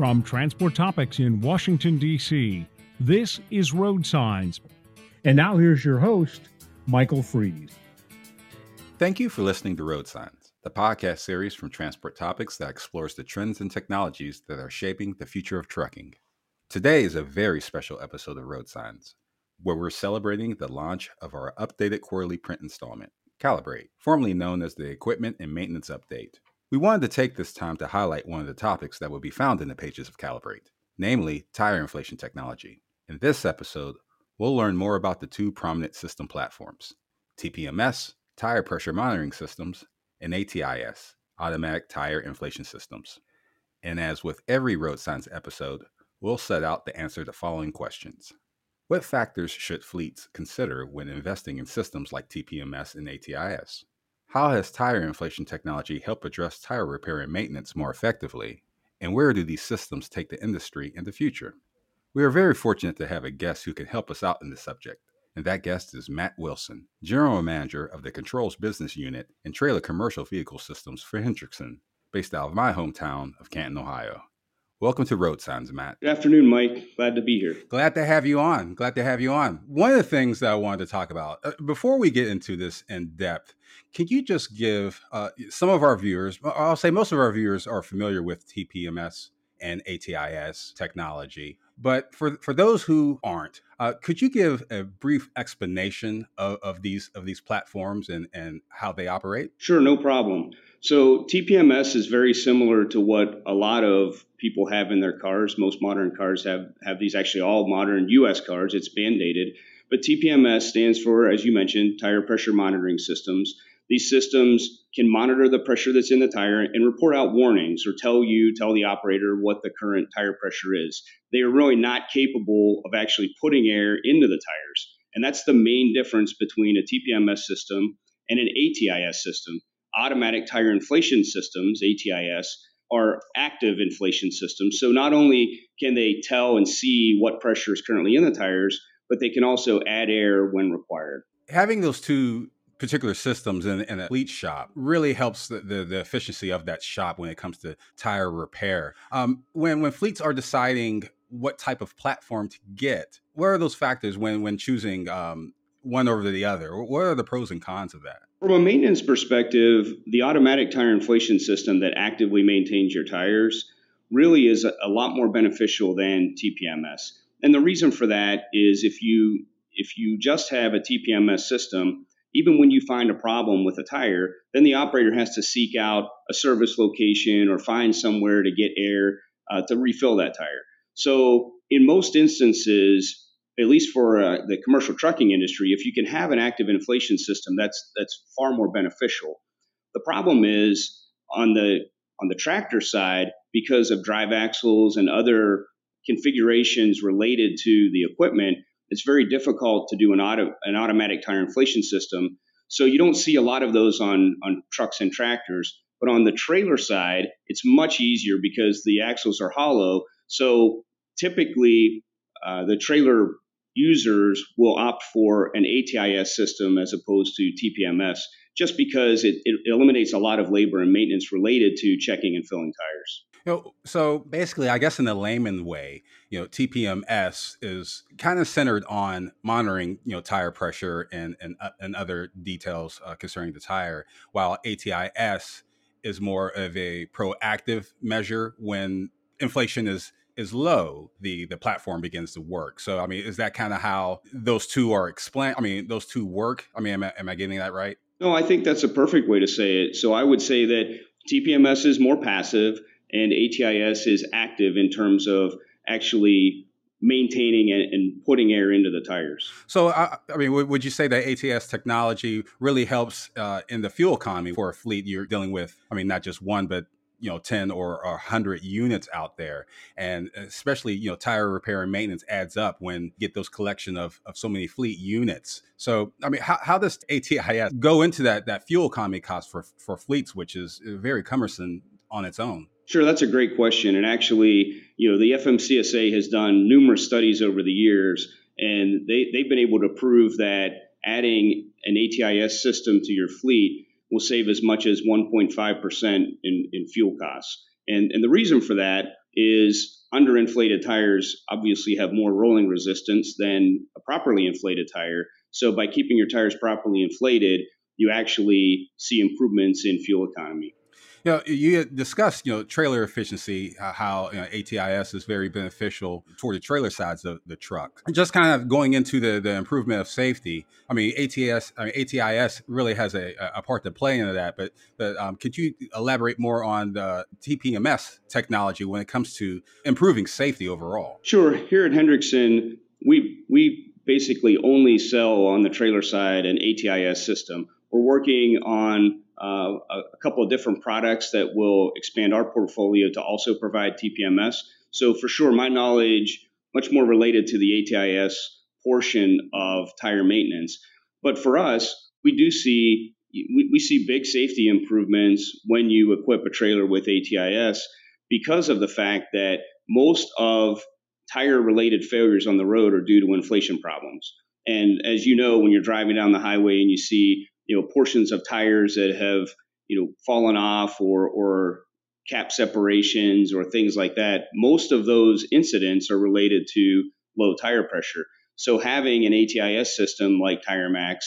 From Transport Topics in Washington, D.C., this is Road Signs. And now here's your host, Michael Fries. Thank you for listening to Road Signs, the podcast series from Transport Topics that explores the trends and technologies that are shaping the future of trucking. Today is a very special episode of Road Signs, where we're celebrating the launch of our updated quarterly print installment, Calibrate, formerly known as the Equipment and Maintenance Update. We wanted to take this time to highlight one of the topics that will be found in the pages of Calibrate, namely tire inflation technology. In this episode, we'll learn more about the two prominent system platforms TPMS, Tire Pressure Monitoring Systems, and ATIS, Automatic Tire Inflation Systems. And as with every Road Signs episode, we'll set out to answer the following questions What factors should fleets consider when investing in systems like TPMS and ATIS? How has tire inflation technology helped address tire repair and maintenance more effectively? And where do these systems take the industry in the future? We are very fortunate to have a guest who can help us out in this subject, and that guest is Matt Wilson, General Manager of the Controls Business Unit and Trailer Commercial Vehicle Systems for Hendrickson, based out of my hometown of Canton, Ohio. Welcome to Road Signs, Matt. Good afternoon, Mike. Glad to be here. Glad to have you on. Glad to have you on. One of the things that I wanted to talk about uh, before we get into this in depth, can you just give uh, some of our viewers, I'll say most of our viewers are familiar with TPMS and ATIS technology, but for, for those who aren't, uh, could you give a brief explanation of, of these of these platforms and, and how they operate? Sure, no problem. So TPMS is very similar to what a lot of people have in their cars. Most modern cars have have these. Actually, all modern U.S. cars, it's mandated. But TPMS stands for, as you mentioned, tire pressure monitoring systems. These systems can monitor the pressure that's in the tire and report out warnings or tell you, tell the operator what the current tire pressure is. They are really not capable of actually putting air into the tires. And that's the main difference between a TPMS system and an ATIS system. Automatic tire inflation systems, ATIS, are active inflation systems. So not only can they tell and see what pressure is currently in the tires, but they can also add air when required. Having those two particular systems in, in, a fleet shop really helps the, the, the, efficiency of that shop when it comes to tire repair. Um, when when fleets are deciding what type of platform to get, what are those factors when when choosing um, one over the other? What are the pros and cons of that? From a maintenance perspective, the automatic tire inflation system that actively maintains your tires really is a, lot more beneficial than TPMS. And the reason for that is if you if you just have a TPMS system, even when you find a problem with a tire, then the operator has to seek out a service location or find somewhere to get air uh, to refill that tire. So, in most instances, at least for uh, the commercial trucking industry, if you can have an active inflation system, that's that's far more beneficial. The problem is on the on the tractor side, because of drive axles and other configurations related to the equipment, it's very difficult to do an auto an automatic tire inflation system. So you don't see a lot of those on on trucks and tractors. But on the trailer side, it's much easier because the axles are hollow. So typically, uh, the trailer users will opt for an ATIS system as opposed to TPMS just because it, it eliminates a lot of labor and maintenance related to checking and filling tires. You know, so basically, I guess in the layman way, you know, TPMS is kind of centered on monitoring, you know, tire pressure and and, uh, and other details uh, concerning the tire, while ATIS is more of a proactive measure when inflation is is low, the the platform begins to work. So I mean, is that kind of how those two are explained? I mean, those two work. I mean, am I, am I getting that right? No, I think that's a perfect way to say it. So I would say that TPMS is more passive and ATIS is active in terms of actually maintaining and, putting air into the tires. So, I, I mean, would you say that ATIS technology really helps uh, in the fuel economy for a fleet you're dealing with? I mean, not just one, but you know 10 or, or 100 units out there and especially you know tire repair and maintenance adds up when you get those collection of, of so many fleet units so i mean how, how does atis go into that that fuel economy cost for for fleets which is uh, very cumbersome on its own Sure, that's a great question. And actually, you know, the FMCSA has done numerous studies over the years, and they, they've been able to prove that adding an ATIS system to your fleet will save as much as 1.5% in, in fuel costs. And, and the reason for that is underinflated tires obviously have more rolling resistance than a properly inflated tire. So by keeping your tires properly inflated, you actually see improvements in fuel economy. You know, you discussed, you know, trailer efficiency, uh, how you know, ATIS is very beneficial toward the trailer sides of the truck. Just kind of going into the, the improvement of safety. I mean, ATS, I mean, ATIS really has a, a part to play into that. But, um, could you elaborate more on the TPMS technology when it comes to improving safety overall? Sure. Here at Hendrickson, we we basically only sell on the trailer side an ATIS system. We're working on uh, a couple of different products that will expand our portfolio to also provide TPMS. So for sure, my knowledge much more related to the ATIS portion of tire maintenance. But for us, we do see we, we see big safety improvements when you equip a trailer with ATIS because of the fact that most of tire related failures on the road are due to inflation problems. And as you know, when you're driving down the highway and you see you know portions of tires that have you know fallen off or or cap separations or things like that most of those incidents are related to low tire pressure. So having an atis system like TireMax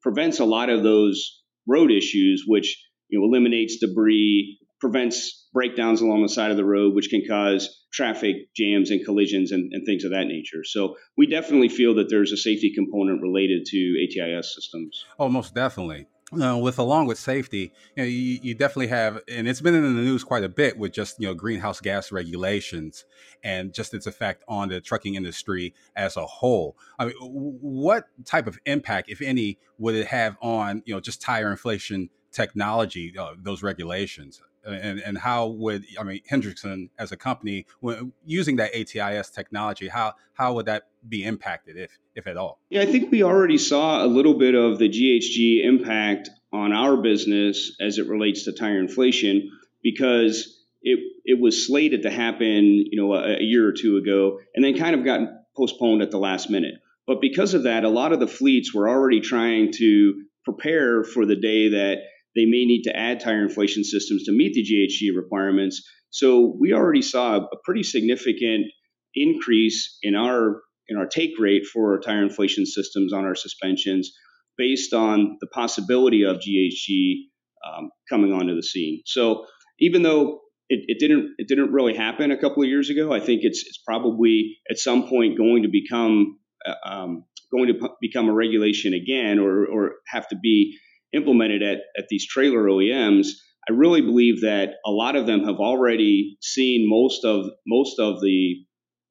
prevents a lot of those road issues which you know eliminates debris prevents breakdowns along the side of the road which can cause traffic jams and collisions and, and things of that nature. So we definitely feel that there's a safety component related to ATIS systems. Oh, most definitely. Uh, with along with safety, you know, you, you, definitely have, and it's been in the news quite a bit with just you know greenhouse gas regulations and just its effect on the trucking industry as a whole. I mean, what type of impact, if any, would it have on you know just tire inflation technology, uh, those regulations? And, and how would I mean Hendrickson as a company when, using that ATIS technology how how would that be impacted if if at all? Yeah, I think we already saw a little bit of the GHG impact on our business as it relates to tire inflation because it it was slated to happen you know a, a year or two ago and then kind of got postponed at the last minute. But because of that, a lot of the fleets were already trying to prepare for the day that they may need to add tire inflation systems to meet the GHG requirements. So we already saw a pretty significant increase in our in our take rate for tire inflation systems on our suspensions based on the possibility of GHG um, coming onto the scene. So even though it, it, didn't it didn't really happen a couple of years ago, I think it's it's probably at some point going to become uh, um, going to become a regulation again, or or have to be implemented at, at these trailer OEMs, I really believe that a lot of them have already seen most of most of the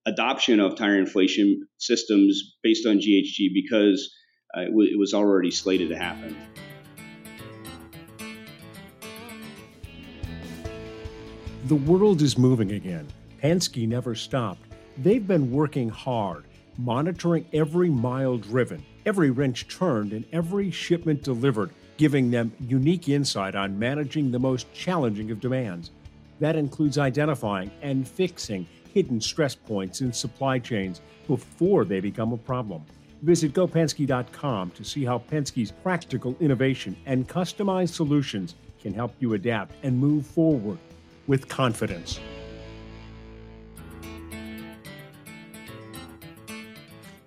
adoption of tire inflation systems based on GHG because uh, it, w- it was already slated to happen. The world is moving again. Penske never stopped. They've been working hard, monitoring every mile driven, every wrench turned, and every shipment delivered giving them unique insight on managing the most challenging of demands. That includes identifying and fixing hidden stress points in supply chains before they become a problem. Visit gopenske.com to see how Penske's practical innovation and customized solutions can help you adapt and move forward with confidence.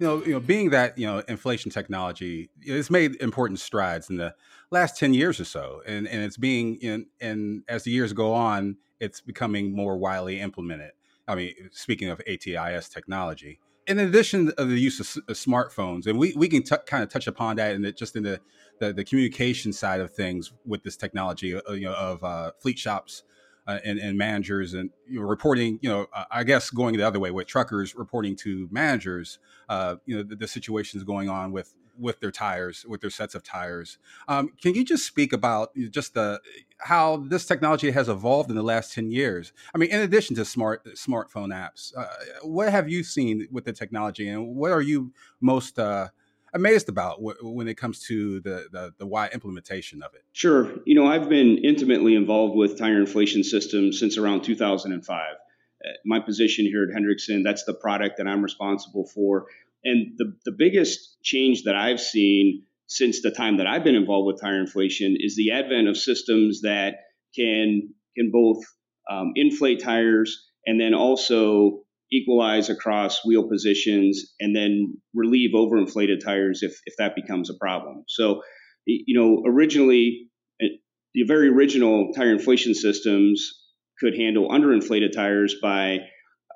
You know, you know, being that you know inflation technology, it's made important strides in the last ten years or so, and and it's being in and as the years go on, it's becoming more widely implemented. I mean, speaking of ATIS technology, in addition to the use of, of smartphones, and we we can t- kind of touch upon that the, just in the, the, the communication side of things with this technology, uh, you know, of uh, fleet shops uh, and, and, managers and you know, reporting, you know, uh, I guess going the other way with truckers reporting to managers, uh, you know, the, the, situations going on with with their tires, with their sets of tires. Um, can you just speak about just the how this technology has evolved in the last ten years? I mean, in addition to smart smartphone apps, uh, what have you seen with the technology, and what are you most uh, amazed about when it comes to the, the, the wide implementation of it? Sure. You know, I've been intimately involved with tire inflation systems since around 2005. Uh, my position here at Hendrickson, that's the product that I'm responsible for. And the, the biggest change that I've seen since the time that I've been involved with tire inflation is the advent of systems that can can both um, inflate tires and then also equalize across wheel positions and then relieve overinflated tires if, if that becomes a problem. So, you know, originally, eh, the very original tire inflation systems could handle underinflated tires by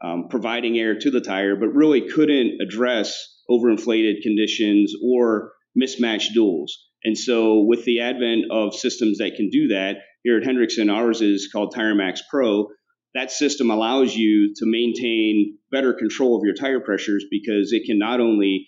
um, providing air to the tire, but really couldn't address overinflated conditions or mismatched duals. And so, with the advent of systems that can do that, here at Hendrickson, ours is called TireMax Pro. That system allows you to maintain better control of your tire pressures because it can not only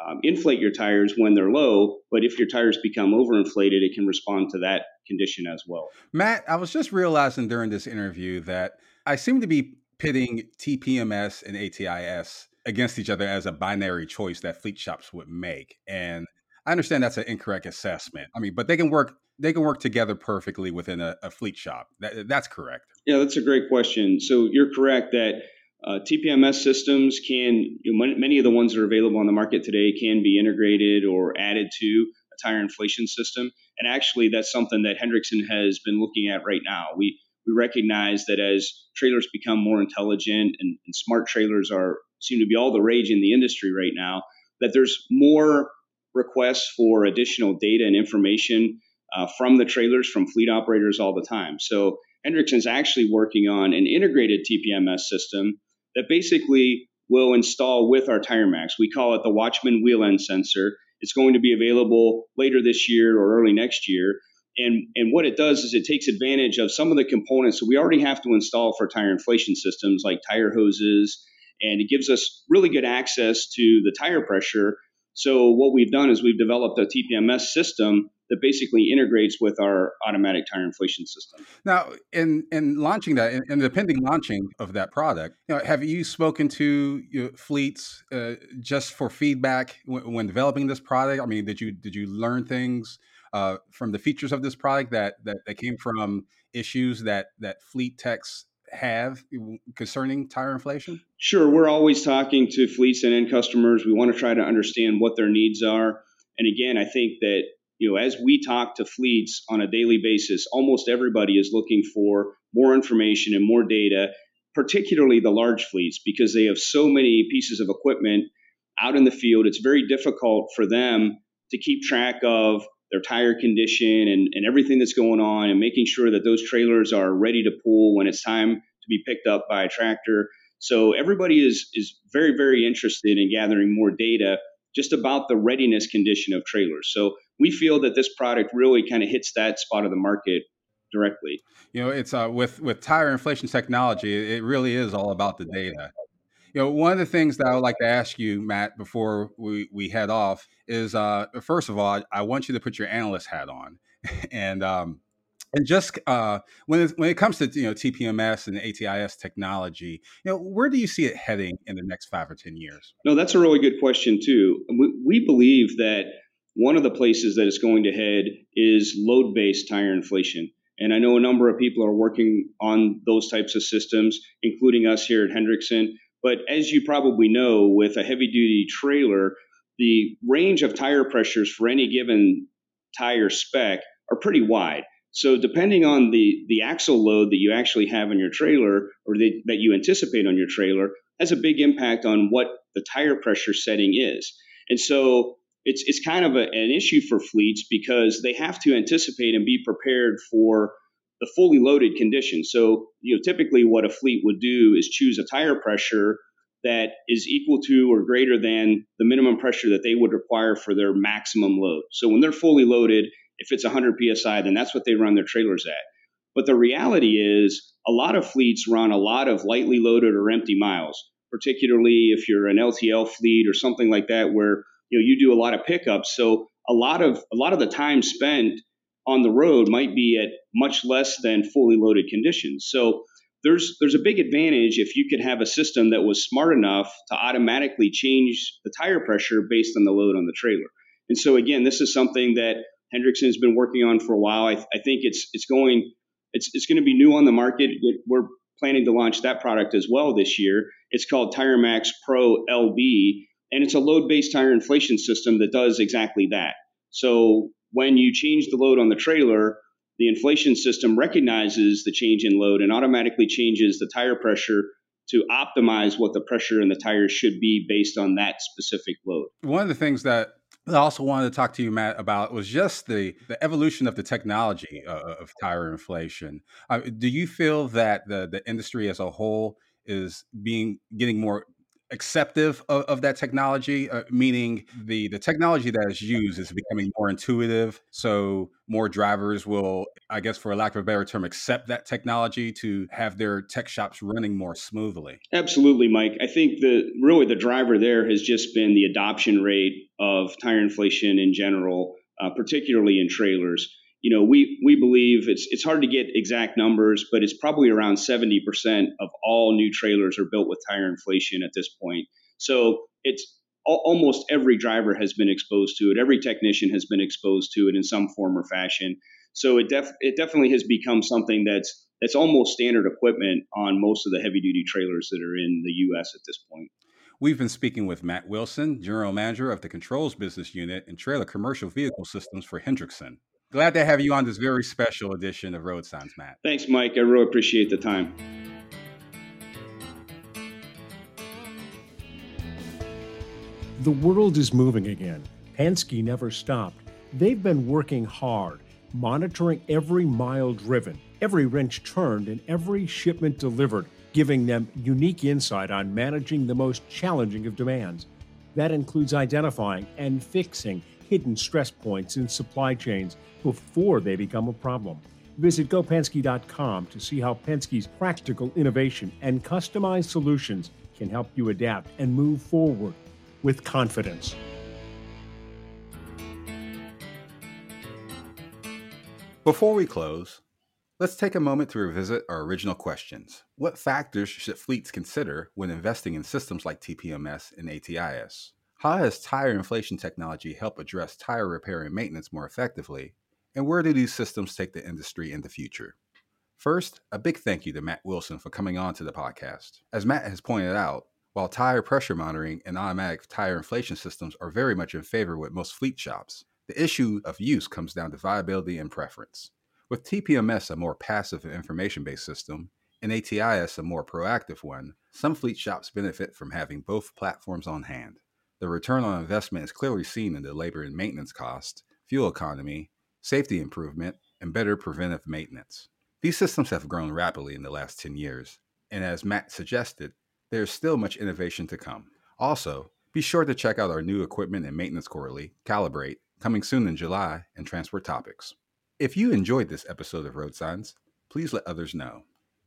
um, inflate your tires when they're low, but if your tires become overinflated, it can respond to that condition as well. Matt, I was just realizing during this interview that I seem to be pitting TPMS and ATIS against each other as a binary choice that fleet shops would make. And I understand that's an incorrect assessment. I mean, but they can work they can work together perfectly within a, a fleet shop. That, that's correct. Yeah, that's a great question. So you're correct that uh, TPMS systems can you know, many of the ones that are available on the market today can be integrated or added to a tire inflation system. And actually, that's something that Hendrickson has been looking at right now. We we recognize that as trailers become more intelligent and, and smart trailers are seem to be all the rage in the industry right now, that there's more requests for additional data and information uh, from the trailers from fleet operators all the time. So Hendrickson's actually working on an integrated TPMS system that basically will install with our TireMax. We call it the Watchman wheel end sensor. It's going to be available later this year or early next year. And, and what it does is it takes advantage of some of the components that we already have to install for tire inflation systems like tire hoses, and it gives us really good access to the tire pressure. So what we've done is we've developed a TPMS system that basically integrates with our automatic tire inflation system. Now, in in launching that, in, in the pending launching of that product, you know, have you spoken to your fleets uh, just for feedback when, when, developing this product? I mean, did you did you learn things uh, from the features of this product that, that that came from issues that that fleet techs have concerning tire inflation? Sure, we're always talking to fleets and end customers. We want to try to understand what their needs are. And again, I think that you know as we talk to fleets on a daily basis, almost everybody is looking for more information and more data, particularly the large fleets because they have so many pieces of equipment out in the field. It's very difficult for them to keep track of their tire condition and, and everything that's going on and making sure that those trailers are ready to pull when it's time to be picked up by a tractor. So everybody is is very, very interested in gathering more data just about the readiness condition of trailers. So we feel that this product really kind of hits that spot of the market directly. You know, it's uh, with with tire inflation technology, it really is all about the data. You know, one of the things that I would like to ask you, Matt, before we, we head off is uh, first of all, I want you to put your analyst hat on, and um, and just uh, when it, when it comes to you know TPMS and ATIS technology, you know, where do you see it heading in the next five or ten years? No, that's a really good question too. We, we believe that one of the places that it's going to head is load based tire inflation. And I know a number of people are working on those types of systems, including us here at Hendrickson. But as you probably know, with a heavy duty trailer, the range of tire pressures for any given tire spec are pretty wide. So depending on the, the axle load that you actually have in your trailer or the, that you anticipate on your trailer has a big impact on what the tire pressure setting is. And so it's, it's kind of a, an issue for fleets because they have to anticipate and be prepared for the fully loaded condition. So, you know, typically what a fleet would do is choose a tire pressure that is equal to or greater than the minimum pressure that they would require for their maximum load. So when they're fully loaded, if it's 100 psi, then that's what they run their trailers at. But the reality is, a lot of fleets run a lot of lightly loaded or empty miles, particularly if you're an LTL fleet or something like that, where you know you do a lot of pickups. So a lot of a lot of the time spent on the road might be at much less than fully loaded conditions. So there's there's a big advantage if you could have a system that was smart enough to automatically change the tire pressure based on the load on the trailer. And so again, this is something that Hendrickson's been working on for a while. I, I think it's it's going it's it's going to be new on the market. We're planning to launch that product as well this year. It's called TireMax Pro LB, and it's a load-based tire inflation system that does exactly that. So when you change the load on the trailer, the inflation system recognizes the change in load and automatically changes the tire pressure to optimize what the pressure in the tires should be based on that specific load. One of the things that I also wanted to talk to you, Matt, about was just the the evolution of the technology uh, of tire inflation. Uh, do you feel that the the industry as a whole is being getting more acceptive of, of that technology uh, meaning the the technology that is used is becoming more intuitive so more drivers will i guess for a lack of a better term accept that technology to have their tech shops running more smoothly. Absolutely mike. I think the really the driver there has just been the adoption rate of tire inflation in general uh, particularly in trailers you know, we we believe it's it's hard to get exact numbers, but it's probably around 70% of all new trailers are built with tire inflation at this point. So it's almost every driver has been exposed to it. Every technician has been exposed to it in some form or fashion. So it def- it definitely has become something that's that's almost standard equipment on most of the heavy duty trailers that are in the U.S. at this point. We've been speaking with Matt Wilson, General Manager of the Controls Business Unit and Trailer Commercial Vehicle Systems for Hendrickson. Glad to have you on this very special edition of Road Signs, Matt. Thanks, Mike. I really appreciate the time. The world is moving again. Penske never stopped. They've been working hard, monitoring every mile driven, every wrench turned, and every shipment delivered, giving them unique insight on managing the most challenging of demands. That includes identifying and fixing hidden stress points in supply chains before they become a problem. Visit gopenske.com to see how Penske's practical innovation and customized solutions can help you adapt and move forward with confidence. Before we close, let's take a moment to revisit our original questions. What factors should fleets consider when investing in systems like TPMS and ATIS? How has tire inflation technology helped address tire repair and maintenance more effectively? And where do these systems take the industry in the future? First, a big thank you to Matt Wilson for coming on to the podcast. As Matt has pointed out, while tire pressure monitoring and automatic tire inflation systems are very much in favor with most fleet shops, the issue of use comes down to viability and preference. With TPMS a more passive information based system, and ATIS a more proactive one, some fleet shops benefit from having both platforms on hand. The return on investment is clearly seen in the labor and maintenance cost, fuel economy, safety improvement, and better preventive maintenance. These systems have grown rapidly in the last 10 years, and as Matt suggested, there is still much innovation to come. Also, be sure to check out our new equipment and maintenance quarterly, Calibrate, coming soon in July, and Transport Topics. If you enjoyed this episode of Road Signs, please let others know.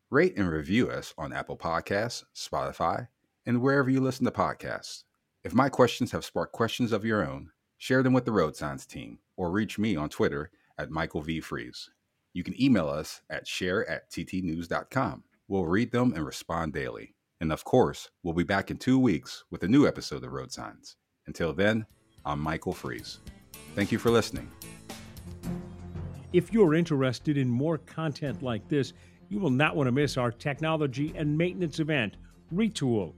Rate and review us on Apple Podcasts, Spotify, and wherever you listen to podcasts. If my questions have sparked questions of your own, share them with the Road Signs team or reach me on Twitter at Michael V. Fries. You can email us at share at ttnews.com. We'll read them and respond daily. And of course, we'll be back in two weeks with a new episode of Road Signs. Until then, I'm Michael Fries. Thank you for listening. If you're interested in more content like this, you will not want to miss our technology and maintenance event, Retool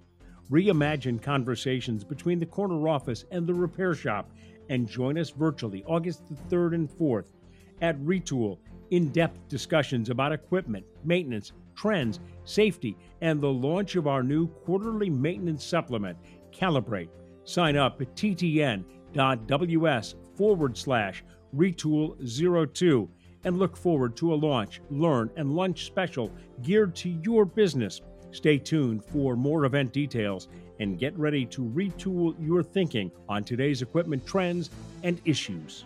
Reimagine conversations between the corner office and the repair shop and join us virtually August the 3rd and 4th at Retool. In depth discussions about equipment, maintenance, trends, safety, and the launch of our new quarterly maintenance supplement, Calibrate. Sign up at ttn.ws forward slash retool02 and look forward to a launch, learn, and lunch special geared to your business. Stay tuned for more event details and get ready to retool your thinking on today's equipment trends and issues.